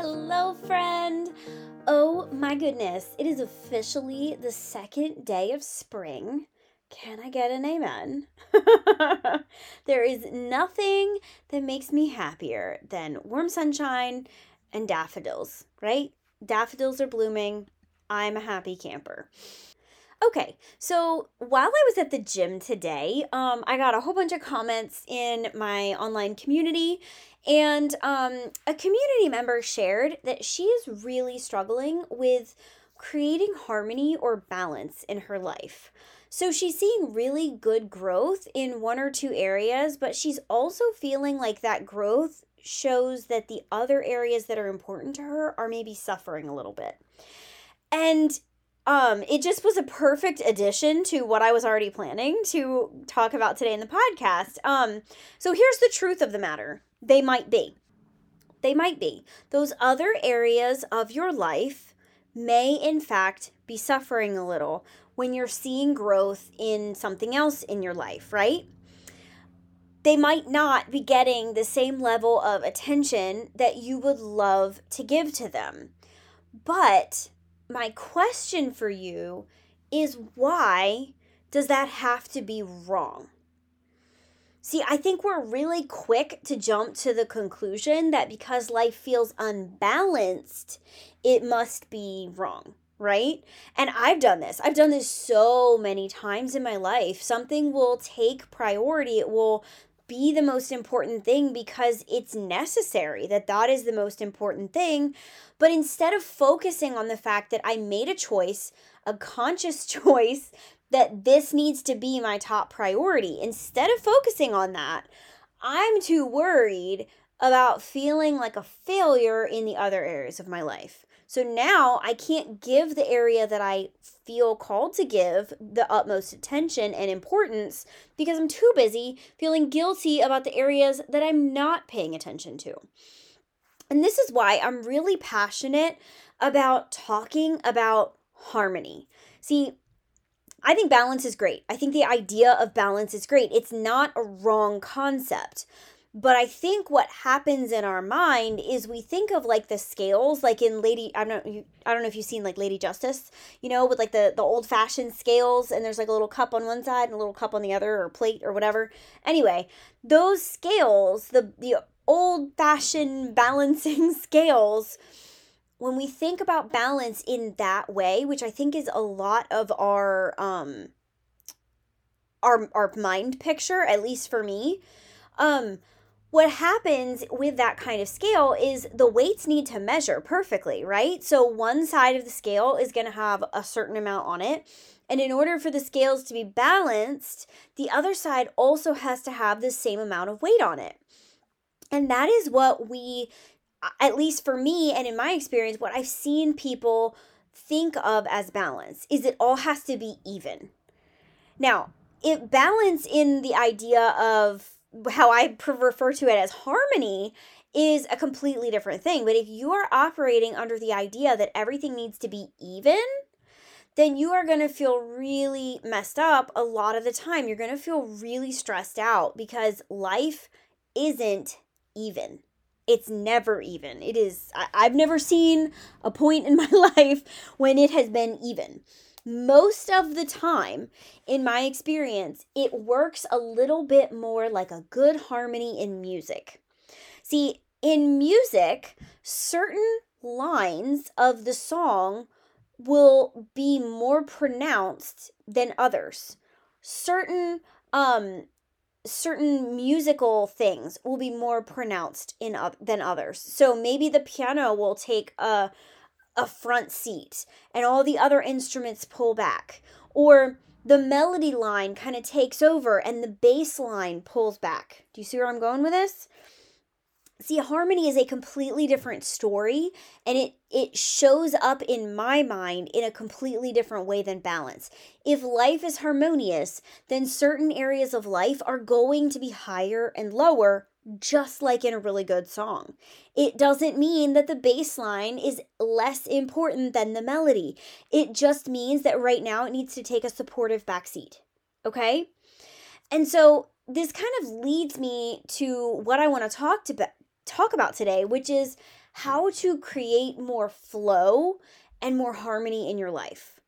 Hello, friend. Oh my goodness, it is officially the second day of spring. Can I get an amen? there is nothing that makes me happier than warm sunshine and daffodils, right? Daffodils are blooming. I'm a happy camper. Okay, so while I was at the gym today, um, I got a whole bunch of comments in my online community, and um, a community member shared that she is really struggling with creating harmony or balance in her life. So she's seeing really good growth in one or two areas, but she's also feeling like that growth shows that the other areas that are important to her are maybe suffering a little bit. And um, it just was a perfect addition to what I was already planning to talk about today in the podcast. Um, so here's the truth of the matter they might be. They might be. Those other areas of your life may, in fact, be suffering a little when you're seeing growth in something else in your life, right? They might not be getting the same level of attention that you would love to give to them. But my question for you is why does that have to be wrong? See, I think we're really quick to jump to the conclusion that because life feels unbalanced, it must be wrong, right? And I've done this. I've done this so many times in my life. Something will take priority, it will be the most important thing because it's necessary that that is the most important thing. But instead of focusing on the fact that I made a choice, a conscious choice that this needs to be my top priority. Instead of focusing on that, I'm too worried about feeling like a failure in the other areas of my life. So now I can't give the area that I feel called to give the utmost attention and importance because I'm too busy feeling guilty about the areas that I'm not paying attention to. And this is why I'm really passionate about talking about harmony. See, I think balance is great. I think the idea of balance is great. It's not a wrong concept. But I think what happens in our mind is we think of like the scales, like in Lady, I don't know, I don't know if you've seen like Lady Justice, you know, with like the the old fashioned scales, and there's like a little cup on one side and a little cup on the other, or plate or whatever. Anyway, those scales, the the old fashioned balancing scales, when we think about balance in that way, which I think is a lot of our um our our mind picture, at least for me, um what happens with that kind of scale is the weights need to measure perfectly, right? So one side of the scale is going to have a certain amount on it. And in order for the scales to be balanced, the other side also has to have the same amount of weight on it. And that is what we at least for me and in my experience, what I've seen people think of as balance is it all has to be even. Now, it balance in the idea of how I refer to it as harmony is a completely different thing. But if you are operating under the idea that everything needs to be even, then you are going to feel really messed up a lot of the time. You're going to feel really stressed out because life isn't even it's never even. It is, I, I've never seen a point in my life when it has been even. Most of the time, in my experience, it works a little bit more like a good harmony in music. See, in music, certain lines of the song will be more pronounced than others. Certain um certain musical things will be more pronounced in uh, than others. So maybe the piano will take a a front seat and all the other instruments pull back or the melody line kind of takes over and the bass line pulls back. Do you see where I'm going with this? See, harmony is a completely different story and it it shows up in my mind in a completely different way than balance. If life is harmonious, then certain areas of life are going to be higher and lower just like in a really good song. It doesn't mean that the bass line is less important than the melody. It just means that right now it needs to take a supportive backseat. Okay? And so this kind of leads me to what I want to talk to talk about today, which is how to create more flow and more harmony in your life.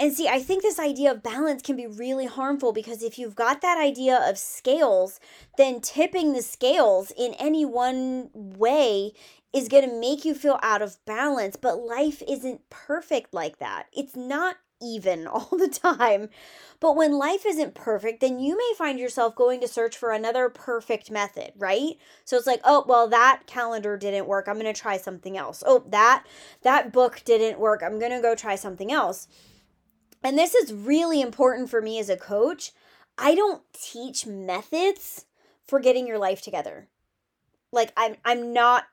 And see, I think this idea of balance can be really harmful because if you've got that idea of scales, then tipping the scales in any one way is going to make you feel out of balance. But life isn't perfect like that. It's not even all the time. But when life isn't perfect, then you may find yourself going to search for another perfect method, right? So it's like, "Oh, well that calendar didn't work. I'm going to try something else. Oh, that that book didn't work. I'm going to go try something else." and this is really important for me as a coach, I don't teach methods for getting your life together. Like I'm I'm not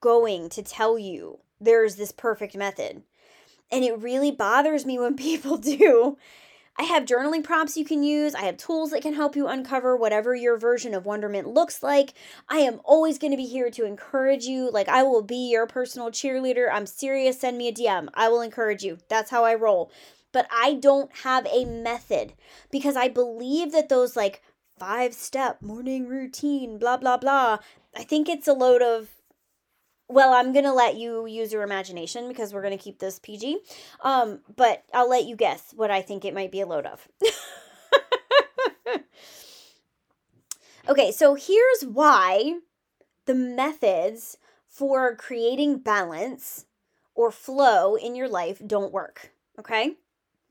going to tell you there's this perfect method. And it really bothers me when people do. I have journaling prompts you can use. I have tools that can help you uncover whatever your version of wonderment looks like. I am always going to be here to encourage you. Like, I will be your personal cheerleader. I'm serious. Send me a DM. I will encourage you. That's how I roll but I don't have a method because I believe that those like five step morning routine, blah, blah, blah, I think it's a load of well, I'm gonna let you use your imagination because we're gonna keep this PG. Um, but I'll let you guess what I think it might be a load of. okay, so here's why the methods for creating balance or flow in your life don't work. Okay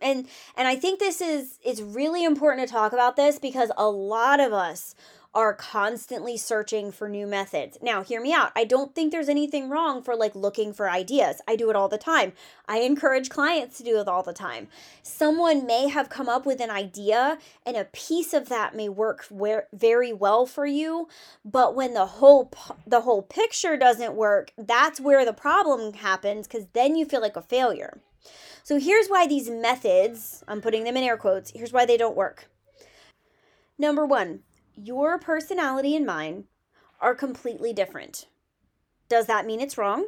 and and i think this is it's really important to talk about this because a lot of us are constantly searching for new methods. Now, hear me out. I don't think there's anything wrong for like looking for ideas. I do it all the time. I encourage clients to do it all the time. Someone may have come up with an idea and a piece of that may work where, very well for you, but when the whole the whole picture doesn't work, that's where the problem happens cuz then you feel like a failure. So here's why these methods, I'm putting them in air quotes, here's why they don't work. Number one, your personality and mine are completely different. Does that mean it's wrong?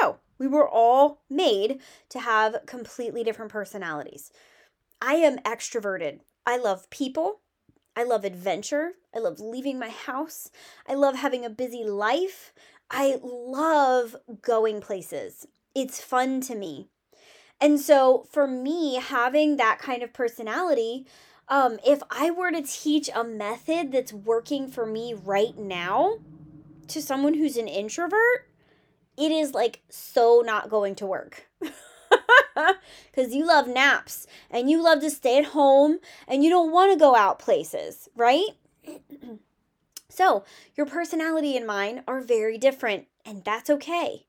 No. We were all made to have completely different personalities. I am extroverted. I love people. I love adventure. I love leaving my house. I love having a busy life. I love going places. It's fun to me. And so for me, having that kind of personality, um, if I were to teach a method that's working for me right now to someone who's an introvert, it is like so not going to work. Because you love naps and you love to stay at home and you don't want to go out places, right? so, your personality and mine are very different, and that's okay.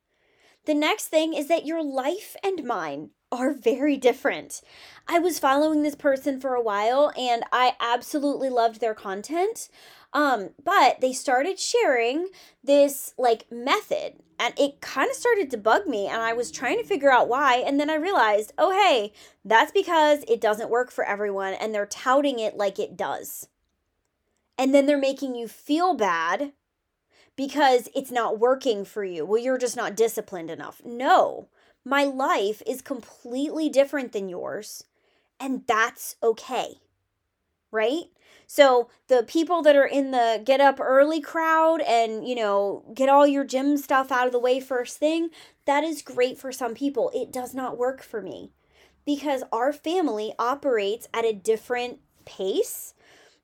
The next thing is that your life and mine are very different. I was following this person for a while and I absolutely loved their content. Um, but they started sharing this like method and it kind of started to bug me and I was trying to figure out why and then I realized, "Oh, hey, that's because it doesn't work for everyone and they're touting it like it does." And then they're making you feel bad because it's not working for you. Well, you're just not disciplined enough. No my life is completely different than yours, and that's okay. Right? So the people that are in the get up early crowd and, you know, get all your gym stuff out of the way first thing, that is great for some people. It does not work for me because our family operates at a different pace.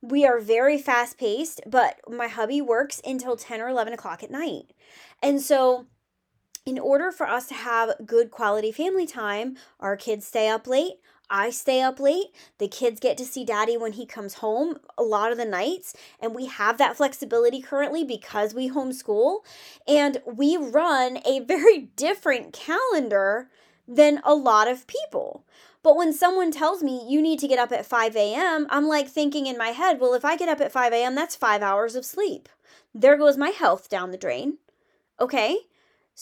We are very fast paced, but my hubby works until 10 or 11 o'clock at night. And so in order for us to have good quality family time, our kids stay up late. I stay up late. The kids get to see daddy when he comes home a lot of the nights. And we have that flexibility currently because we homeschool. And we run a very different calendar than a lot of people. But when someone tells me you need to get up at 5 a.m., I'm like thinking in my head, well, if I get up at 5 a.m., that's five hours of sleep. there goes my health down the drain. Okay?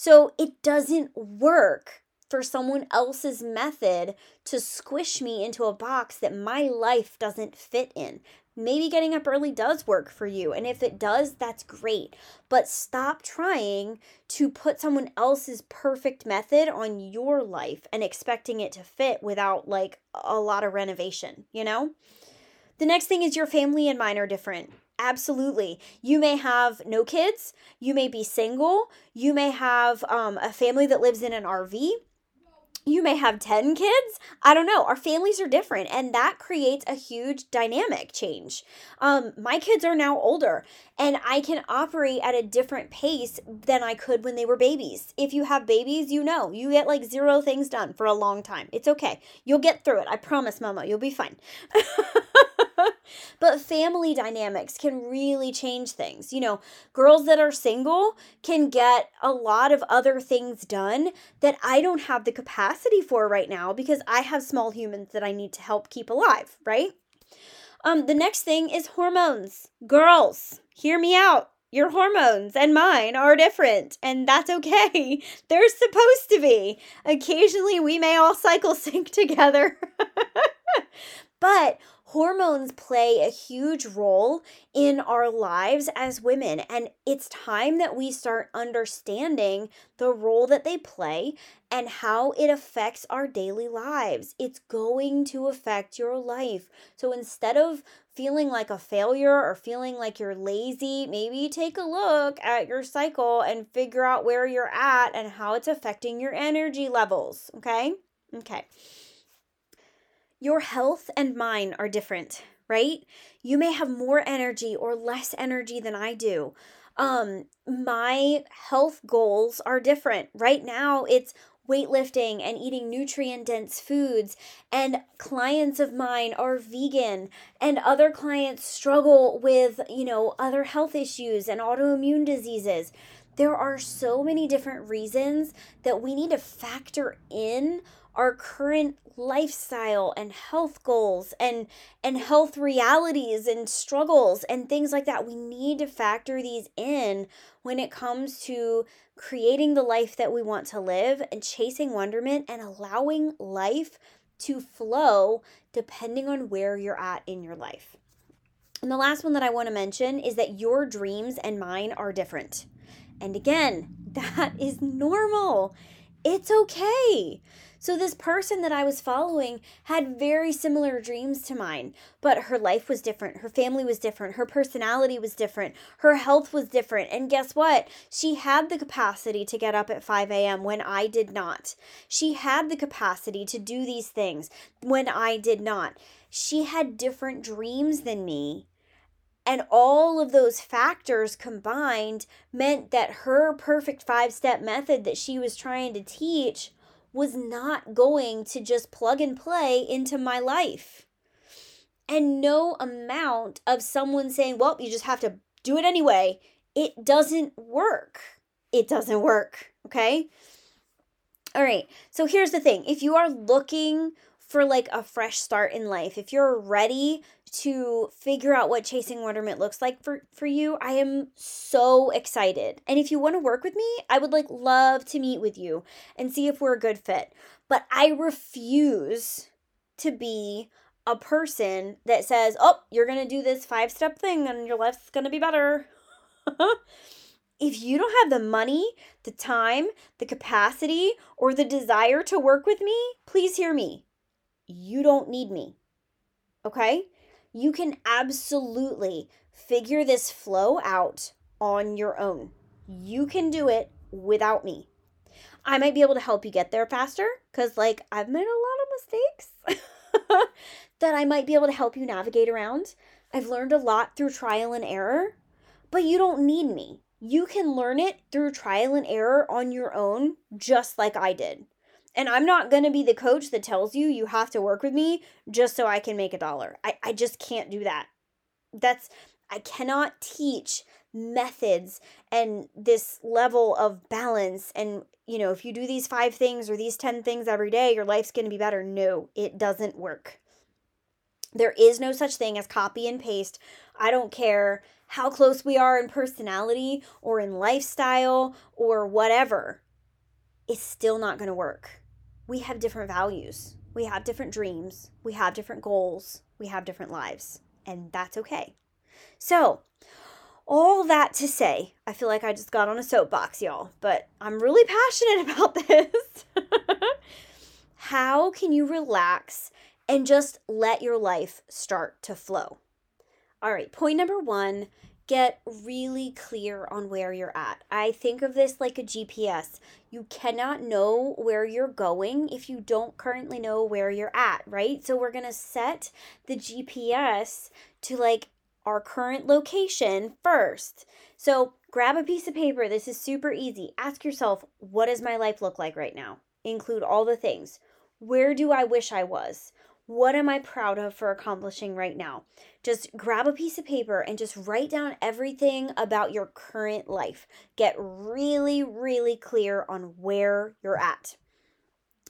So it doesn't work for someone else's method to squish me into a box that my life doesn't fit in. Maybe getting up early does work for you. And if it does, that's great. But stop trying to put someone else's perfect method on your life and expecting it to fit without like a lot of renovation, you know? The next thing is your family and mine are different. Absolutely. You may have no kids. You may be single. You may have um, a family that lives in an RV you may have 10 kids i don't know our families are different and that creates a huge dynamic change um my kids are now older and i can operate at a different pace than i could when they were babies if you have babies you know you get like zero things done for a long time it's okay you'll get through it i promise mama you'll be fine but family dynamics can really change things. You know, girls that are single can get a lot of other things done that I don't have the capacity for right now because I have small humans that I need to help keep alive, right? Um, the next thing is hormones. Girls, hear me out. Your hormones and mine are different, and that's okay. They're supposed to be. Occasionally, we may all cycle sync together. but hormones play a huge role in our lives as women. And it's time that we start understanding the role that they play and how it affects our daily lives. It's going to affect your life. So instead of feeling like a failure or feeling like you're lazy, maybe take a look at your cycle and figure out where you're at and how it's affecting your energy levels. Okay? Okay your health and mine are different, right? You may have more energy or less energy than I do. Um, my health goals are different. Right now, it's weightlifting and eating nutrient dense foods. And clients of mine are vegan, and other clients struggle with, you know, other health issues and autoimmune diseases. There are so many different reasons that we need to factor in our current lifestyle and health goals and and health realities and struggles and things like that we need to factor these in when it comes to creating the life that we want to live and chasing wonderment and allowing life to flow depending on where you're at in your life and the last one that I want to mention is that your dreams and mine are different. And again, that is normal. It's okay. So, this person that I was following had very similar dreams to mine, but her life was different. Her family was different. Her personality was different. Her health was different. And guess what? She had the capacity to get up at 5 a.m. when I did not. She had the capacity to do these things when I did not. She had different dreams than me. And all of those factors combined meant that her perfect five step method that she was trying to teach was not going to just plug and play into my life. And no amount of someone saying, well, you just have to do it anyway, it doesn't work. It doesn't work. Okay. All right. So here's the thing if you are looking for like a fresh start in life, if you're ready to figure out what chasing wonderment looks like for for you, I am so excited. And if you want to work with me, I would like love to meet with you and see if we're a good fit. But I refuse to be a person that says, "Oh, you're to do this five-step thing and your life's to be better." if you don't have the money, the time, the capacity, or the desire to work with me, please hear me you don't need me. Okay? You can absolutely figure this flow out on your own. You can do it without me. I might be able to help you get there faster because, like, I've made a lot of mistakes that I might be able to help you navigate around. I've learned a lot through trial and error, but you don't need me. You can learn it through trial and error on your own, just like I did. And I'm not going to be the coach that tells you you have to work with me just so I can make a dollar. I, I just can't do that. That's, I cannot teach methods and this level of balance. And, you know, if you do these five things or these 10 things every day, your life's going to be better. No, it doesn't work. There is no such thing as copy and paste. I don't care how close we are in personality or in lifestyle or whatever. It's still not going to work. We have different values. We have different dreams. We have different goals. We have different lives. And that's okay. So, all that to say, I feel like I just got on a soapbox, y'all, but I'm really passionate about this. How can you relax and just let your life start to flow? All right, point number one get really clear on where you're at. I think of this like a GPS. You cannot know where you're going if you don't currently know where you're at, right? So we're going to set the GPS to like our current location first. So grab a piece of paper. This is super easy. Ask yourself, what does my life look like right now? Include all the things. Where do I wish I was? What am I proud of for accomplishing right now? Just grab a piece of paper and just write down everything about your current life. Get really, really clear on where you're at.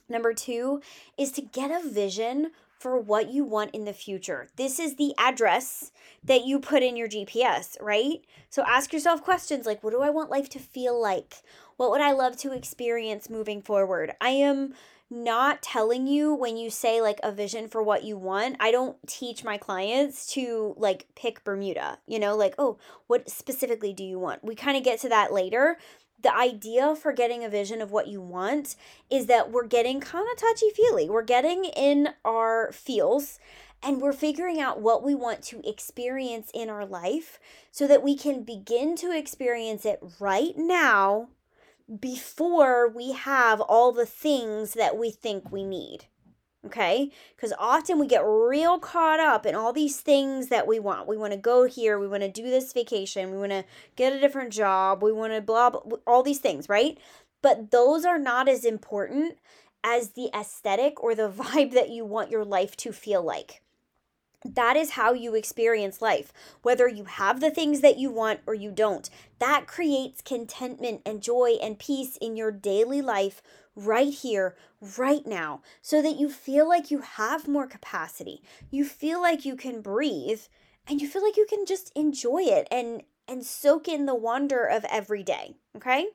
Number two is to get a vision for what you want in the future. This is the address that you put in your GPS, right? So ask yourself questions like what do I want life to feel like? What would I love to experience moving forward? I am not telling you when you say like a vision for what you want. I don't teach my clients to like pick Bermuda, you know, like, oh, what specifically do you want? We kind of get to that later the idea for getting a vision of what you want is that we're getting kind of touchy feely. We're getting in our feels and we're figuring out what we want to experience in our life so that we can begin to experience it right now before we have all the things that we think we need okay? Because often we get real caught up in all these things that we want. We want to go here, we want to do this vacation, we want to get a different job, we want to blah, blah, all these things, right? But those are not as important as the aesthetic or the vibe that you want your life to feel like. That is how you experience life, whether you have the things that you want or you don't. That creates contentment and joy and peace in your daily life right here, right now, so that you feel like you have more capacity. You feel like you can breathe and you feel like you can just enjoy it and and soak in the wonder of every day, okay?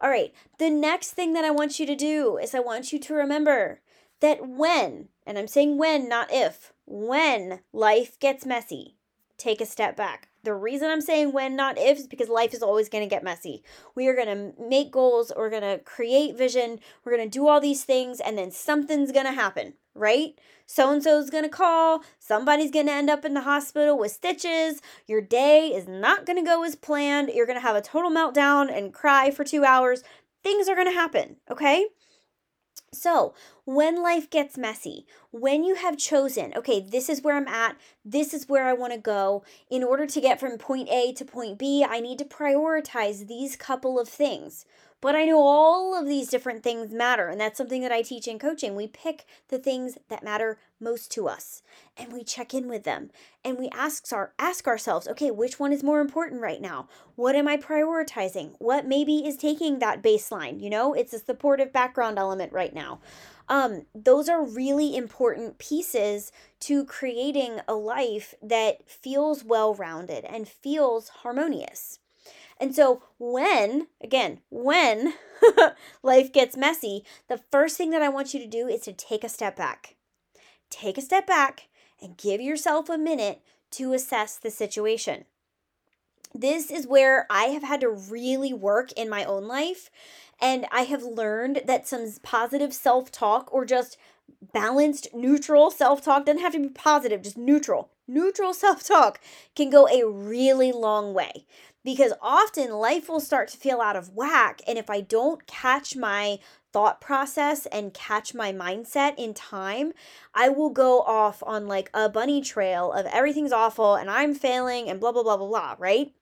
All right. The next thing that I want you to do is I want you to remember that when, and I'm saying when, not if, when life gets messy, take a step back. The reason I'm saying when, not if, is because life is always going to get messy. We are going to make goals, we're going to create vision, we're going to do all these things, and then something's going to happen, right? So and so's going to call, somebody's going to end up in the hospital with stitches, your day is not going to go as planned, you're going to have a total meltdown and cry for two hours. Things are going to happen, okay? So, when life gets messy, when you have chosen, okay, this is where I'm at, this is where I want to go, in order to get from point A to point B, I need to prioritize these couple of things. But I know all of these different things matter, and that's something that I teach in coaching. We pick the things that matter most to us, and we check in with them, and we ask our ask ourselves, okay, which one is more important right now? What am I prioritizing? What maybe is taking that baseline? You know, it's a supportive background element right now. Um, those are really important pieces to creating a life that feels well rounded and feels harmonious. And so, when, again, when life gets messy, the first thing that I want you to do is to take a step back. Take a step back and give yourself a minute to assess the situation. This is where I have had to really work in my own life. And I have learned that some positive self talk or just balanced, neutral self talk doesn't have to be positive, just neutral. Neutral self talk can go a really long way because often life will start to feel out of whack. And if I don't catch my thought process and catch my mindset in time, I will go off on like a bunny trail of everything's awful and I'm failing and blah, blah, blah, blah, blah, right?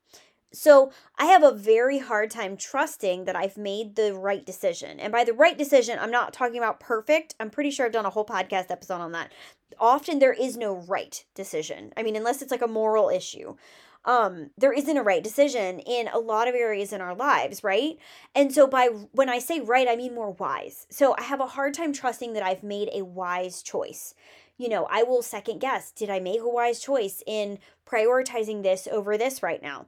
So I have a very hard time trusting that I've made the right decision. And by the right decision, I'm not talking about perfect. I'm pretty sure I've done a whole podcast episode on that. Often there is no right decision. I mean, unless it's like a moral issue um there isn't a right decision in a lot of areas in our lives right? And so by when i say right i mean more wise. So i have a hard time trusting that i've made a wise choice. You know, I will second guess did I make a wise choice in prioritizing this over this right now?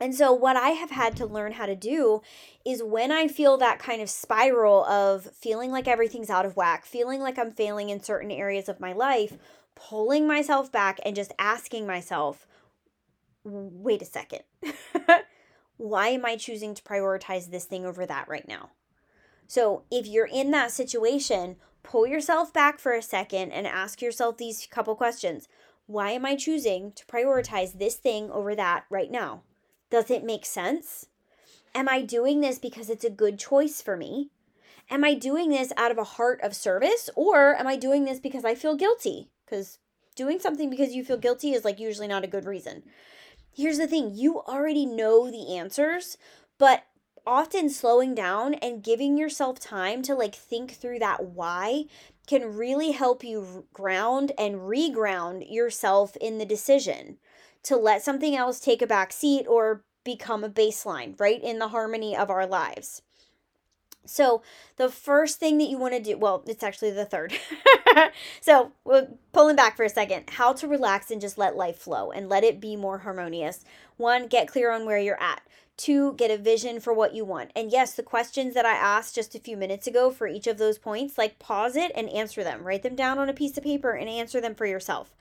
And so, what I have had to learn how to do is when I feel that kind of spiral of feeling like everything's out of whack, feeling like I'm failing in certain areas of my life, pulling myself back and just asking myself, wait a second. Why am I choosing to prioritize this thing over that right now? So, if you're in that situation, pull yourself back for a second and ask yourself these couple questions. Why am I choosing to prioritize this thing over that right now? Does it make sense? Am I doing this because it's a good choice for me? Am I doing this out of a heart of service or am I doing this because I feel guilty? Because doing something because you feel guilty is like usually not a good reason. Here's the thing you already know the answers, but often slowing down and giving yourself time to like think through that why can really help you ground and reground yourself in the decision to let something else take a back seat or become a baseline, right? In the harmony of our lives. So, the first thing that you want to do, well, it's actually the third. so, we're pulling back for a second, how to relax and just let life flow and let it be more harmonious. One, get clear on where you're at. Two, get a vision for what you want. And yes, the questions that I asked just a few minutes ago for each of those points, like pause it and answer them. Write them down on a piece of paper and answer them for yourself.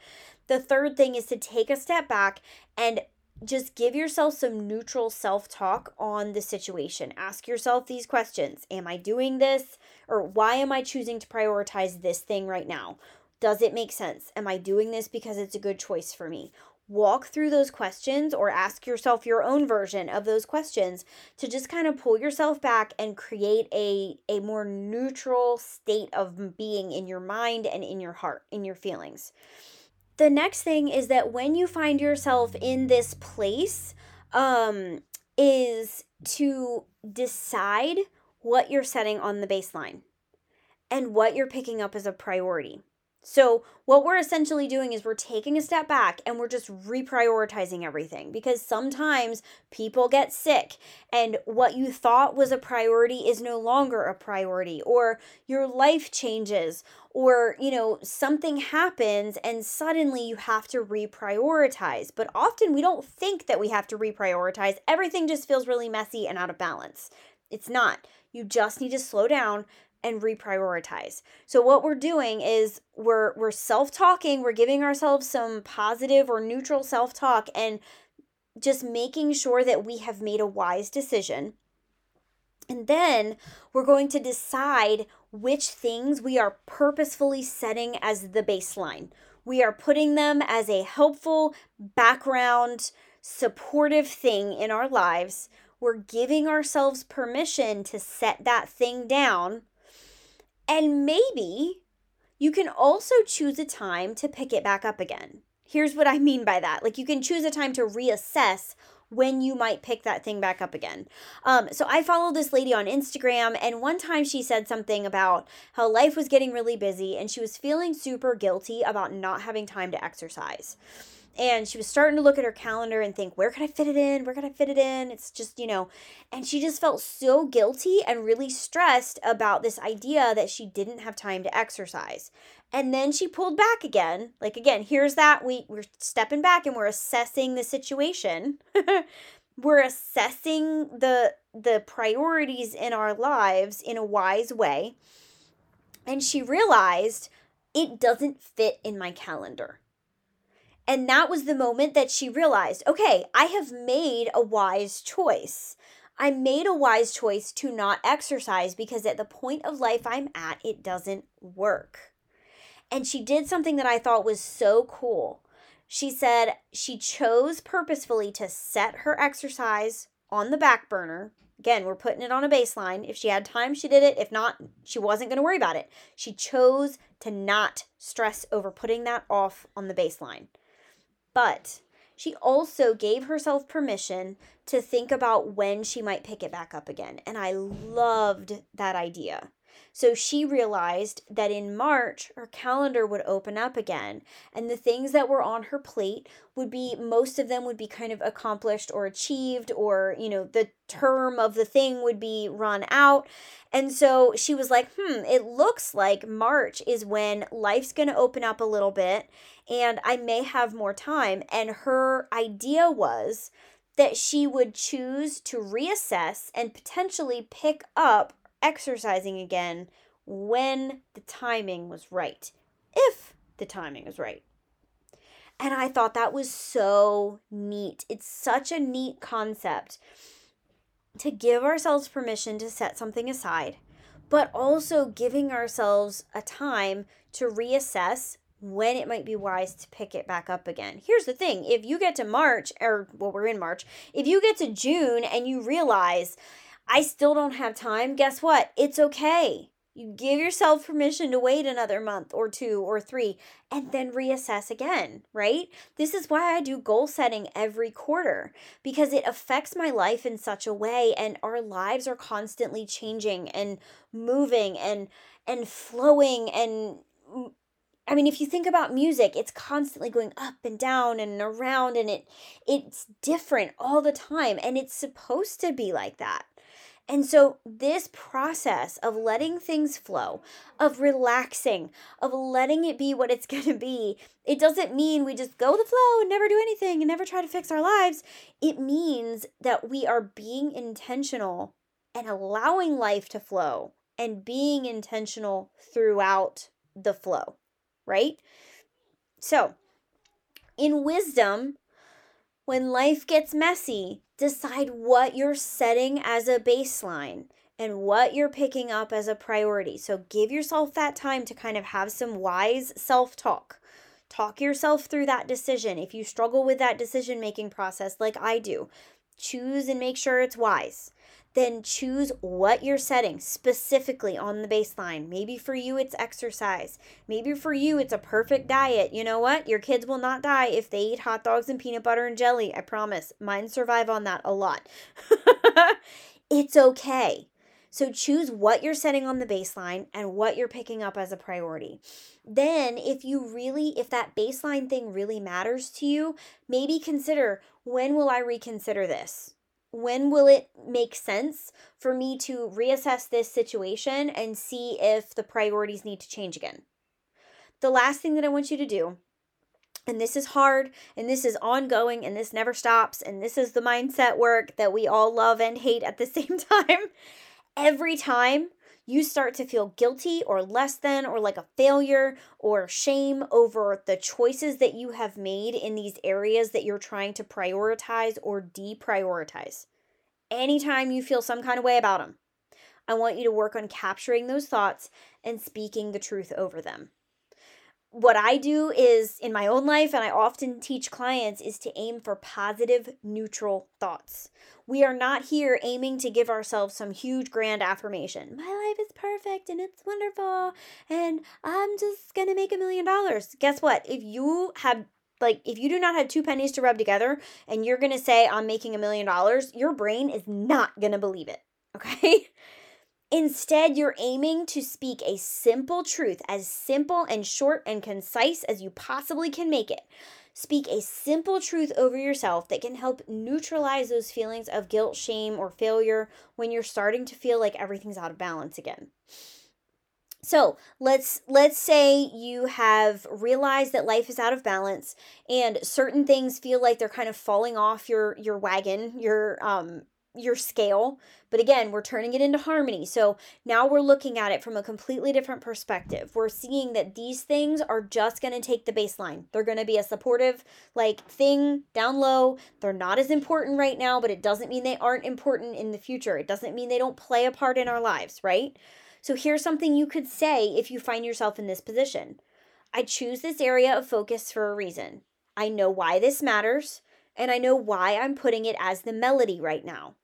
The third thing is to take a step back and just give yourself some neutral self talk on the situation. Ask yourself these questions Am I doing this? Or why am I choosing to prioritize this thing right now? Does it make sense? Am I doing this because it's a good choice for me? Walk through those questions or ask yourself your own version of those questions to just kind of pull yourself back and create a, a more neutral state of being in your mind and in your heart, in your feelings the next thing is that when you find yourself in this place, um, is to decide what you're setting on the baseline and what you're picking up as a priority. So, what we're essentially doing is we're taking a step back and we're just reprioritizing everything because sometimes people get sick and what you thought was a priority is no longer a priority, or your life changes, or you know, something happens and suddenly you have to reprioritize. But often we don't think that we have to reprioritize, everything just feels really messy and out of balance. It's not. You just need to slow down, and reprioritize. So what we're doing is we're we're self-talking, we're giving ourselves some positive or neutral self-talk and just making sure that we have made a wise decision. And then we're going to decide which things we are purposefully setting as the baseline. We are putting them as a helpful background, supportive thing in our lives. We're giving ourselves permission to set that thing down and maybe you can also choose a time to pick it back up again. Here's what I mean by that. Like you can choose a time to reassess when you might pick that thing back up again. Um, so I follow this lady on Instagram, and one time she said something about how life was getting really busy and she was feeling super guilty about not having time to exercise and she was starting to look at her calendar and think where could i fit it in? Where could i fit it in? It's just you know and she just felt so guilty and really stressed about this idea that she didn't have time to exercise. And then she pulled back again. Like again here's that. We we're stepping back and we're assessing the situation. We're assessing the the priorities in our lives in a wise way. And she realized it doesn't fit in my calendar and that was the moment that she realized okay, I have made a wise choice. I made a wise choice to not exercise because at the point of life I'm at, it doesn't work. And she did something that I thought was so cool. She said she chose purposefully to set her exercise on the back burner. Again, we're putting it on a baseline. If she had time, she did it. If not, she wasn't going to worry about it. She chose to not stress over putting that off on the baseline. But she also gave herself permission to think about when she might pick it back up again. And I loved that idea So she realized that in March, her calendar would open up again. And the things that were on her plate would be, most of them would be kind of accomplished or achieved, or, you know, the term of the thing would be run out. And so she was like, hmm, it looks like March is when life's going to open up a little bit and I may have more time. And her idea was that she would choose to reassess and potentially pick up exercising again when the timing was right, if the timing is right. And I thought that was so neat. It's such a neat concept to give ourselves permission to set something aside, but also giving ourselves a time to reassess when it might be wise to pick it back up again. Here's the thing if you get to March, or well, we're in March, if you get to June and you realize, I still don't have time, guess what? It's okay. You give yourself permission to wait another month or two or three and then reassess again, right? This is why I do goal setting every quarter because it affects my life in such a way and our lives are constantly changing and moving and and flowing and I mean, if you think about music, it's constantly going up and down and around and it it's different all the time and it's supposed to be like that. And so, this process of letting things flow, of relaxing, of letting it be what it's going to be, it doesn't mean we just go the flow and never do anything and never try to fix our lives. It means that we are being intentional and allowing life to flow and being intentional throughout the flow right? So, in wisdom, when life gets messy, decide what you're setting as a baseline and what you're picking up as a priority. So, give yourself that time to kind of have some wise self talk. Talk yourself through that decision. If you struggle with that decision making process, like I do, choose and make sure it's wise then choose what you're setting specifically on the baseline. Maybe for you, it's exercise. Maybe for you, it's a perfect diet. You know what? Your kids will not die if they eat hot dogs and peanut butter and jelly. I promise. Mine survive on that a lot. it's okay. So choose what you're setting on the baseline and what you're picking up as a priority. Then, if you really, if that baseline thing really matters to you, maybe consider when will I reconsider this? When will it make sense for me to reassess this situation and see if the priorities need to change again? The last thing that I want you to do, and this is hard and this is ongoing and this never stops, and this is the mindset work that we all love and hate at the same time. Every time you start to feel guilty or less than or like a failure or shame over the choices that you have made in these areas that you're trying to prioritize or deprioritize. Anytime you feel some kind of way about them, I want you to work on capturing those thoughts and speaking the truth over them what I do is in my own life, and I often teach clients, is to aim for positive, neutral thoughts. We are not here aiming to give ourselves some huge grand affirmation. My life is perfect and it's wonderful, and I'm just gonna make a million dollars. Guess what? If you have like if you do not have two pennies to rub together and you're going to say I'm making a million dollars, your brain is not going to believe it. Okay? Instead, you're aiming to speak a simple truth, as simple and short and concise as you possibly can make it. Speak a simple truth over yourself that can help neutralize those feelings of guilt, shame, or failure when you're starting to feel like everything's out of balance again. So let's let's say you have realized that life is out of balance and certain things feel like they're kind of falling off your your wagon, your um your scale. But again, we're turning it into harmony. So now we're looking at it from a completely different perspective. We're seeing that these things are just going to take the baseline. They're going to be a supportive like thing down low. They're not as important right now, but it doesn't mean they aren't important in the future. It doesn't mean they don't play a part in our lives, right? So here's something you could say if you find yourself in this position. I choose this area of focus for a reason. I know why this matters, and I know why I'm putting it as the melody right now.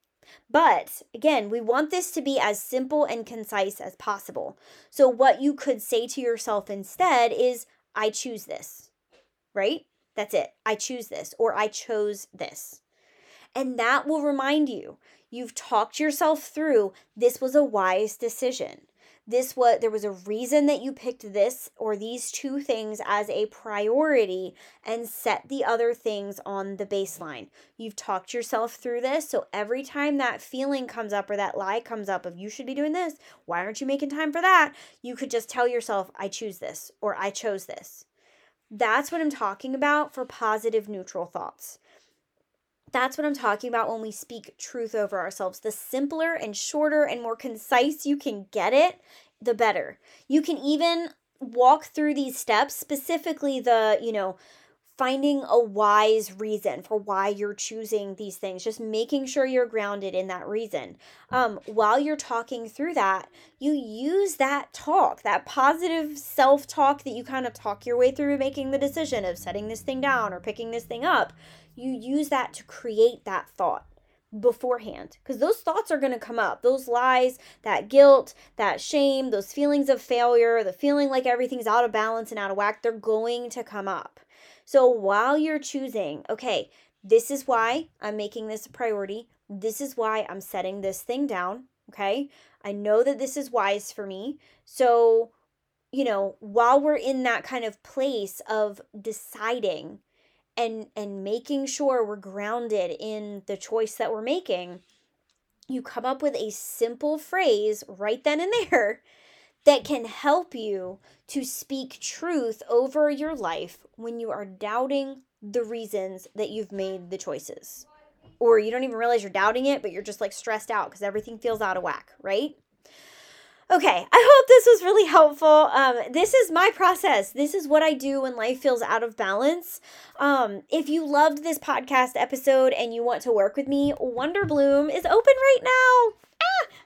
But again, we want this to be as simple and concise as possible. So, what you could say to yourself instead is, I choose this, right? That's it. I choose this, or I chose this. And that will remind you you've talked yourself through this was a wise decision. This was there was a reason that you picked this or these two things as a priority and set the other things on the baseline. You've talked yourself through this, so every time that feeling comes up or that lie comes up of you should be doing this, why aren't you making time for that? You could just tell yourself I choose this or I chose this. That's what I'm talking about for positive neutral thoughts. That's what I'm talking about when we speak truth over ourselves. The simpler and shorter and more concise you can get it, the better. You can even walk through these steps, specifically the, you know, finding a wise reason for why you're choosing these things just making sure you're grounded in that reason um, while you're talking through that you use that talk that positive self-talk that you kind of talk your way through making the decision of setting this thing down or picking this thing up you use that to create that thought beforehand. Because those thoughts are going to come up. Those lies that guilt that shame those feelings of failure the feeling like everything's out of balance and out of whack they're going to come up. So while you're choosing okay this is why i'm making this a priority. This is why i'm setting this thing down okay? I know that this is wise for me. So you know while we're in that kind of place of deciding and and making sure we're grounded in the choice that we're making you come up with a simple phrase right then and there that can help you to speak truth over your life when you are doubting the reasons that you've made the choices. Or you don't even realize you're doubting it, but you're just like stressed out because everything feels out of whack, right? Okay, I hope this was really helpful. Um, this is my process. This is what I do when life feels out of balance. Um, if you loved this podcast episode and you want to work with me, Wonder Bloom is open right now.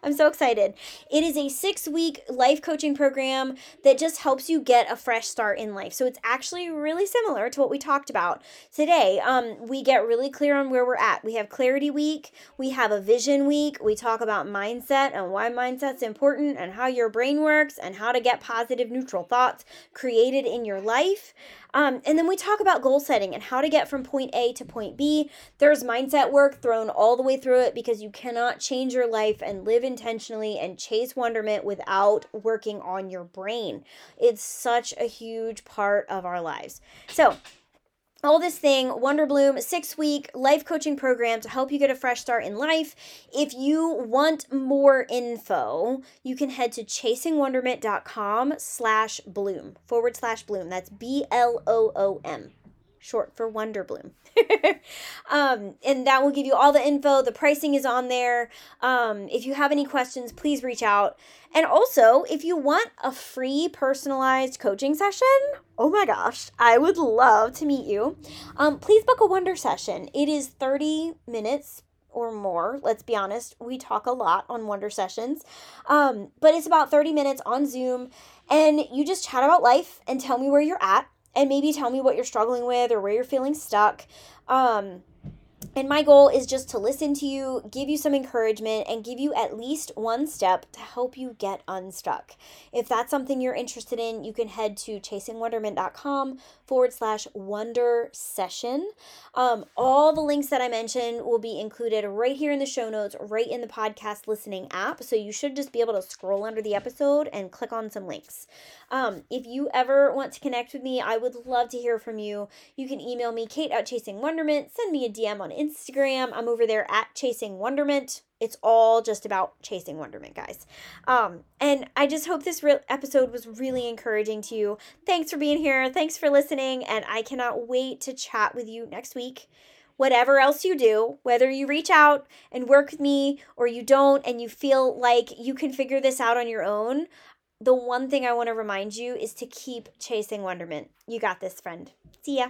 I'm so excited. It is a six week life coaching program that just helps you get a fresh start in life. So it's actually really similar to what we talked about today. Um, we get really clear on where we're at. We have clarity week, we have a vision week, we talk about mindset and why mindset's important and how your brain works and how to get positive neutral thoughts created in your life. Um, and then we talk about goal setting and how to get from point A to point B. There's mindset work thrown all the way through it because you cannot change your life and live intentionally and chase wonderment without working on your brain. It's such a huge part of our lives. So, all this thing, Wonder Bloom, six week life coaching program to help you get a fresh start in life. If you want more info, you can head to chasingwonderment.com slash bloom forward slash bloom. That's B L O O M short for Wonder Bloom. um, and that will give you all the info. The pricing is on there. Um, if you have any questions, please reach out. And also, if you want a free personalized coaching session, oh my gosh, I would love to meet you. Um, please book a Wonder session. It is 30 minutes or more. Let's be honest, we talk a lot on Wonder sessions. Um, but it's about 30 minutes on Zoom, and you just chat about life and tell me where you're at and maybe tell me what you're struggling with or where you're feeling stuck. Um, and my goal is just to listen to you, give you some encouragement, and give you at least one step to help you get unstuck. If that's something you're interested in, you can head to chasingwonderment.com forward slash wonder session. Um, all the links that I mentioned will be included right here in the show notes, right in the podcast listening app. So you should just be able to scroll under the episode and click on some links. Um, if you ever want to connect with me, I would love to hear from you. You can email me, Kate at Chasing Wonderment, send me a DM on Instagram. I'm over there at Chasing Wonderment. It's all just about chasing wonderment, guys. Um, and I just hope this re- episode was really encouraging to you. Thanks for being here. Thanks for listening. And I cannot wait to chat with you next week. Whatever else you do, whether you reach out and work with me or you don't, and you feel like you can figure this out on your own, the one thing I want to remind you is to keep chasing wonderment. You got this, friend. See ya.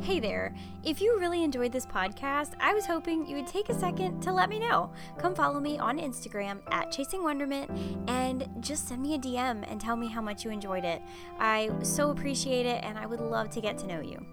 Hey there. If you really enjoyed this podcast, I was hoping you would take a second to let me know. Come follow me on Instagram at Chasing Wonderment and just send me a DM and tell me how much you enjoyed it. I so appreciate it and I would love to get to know you.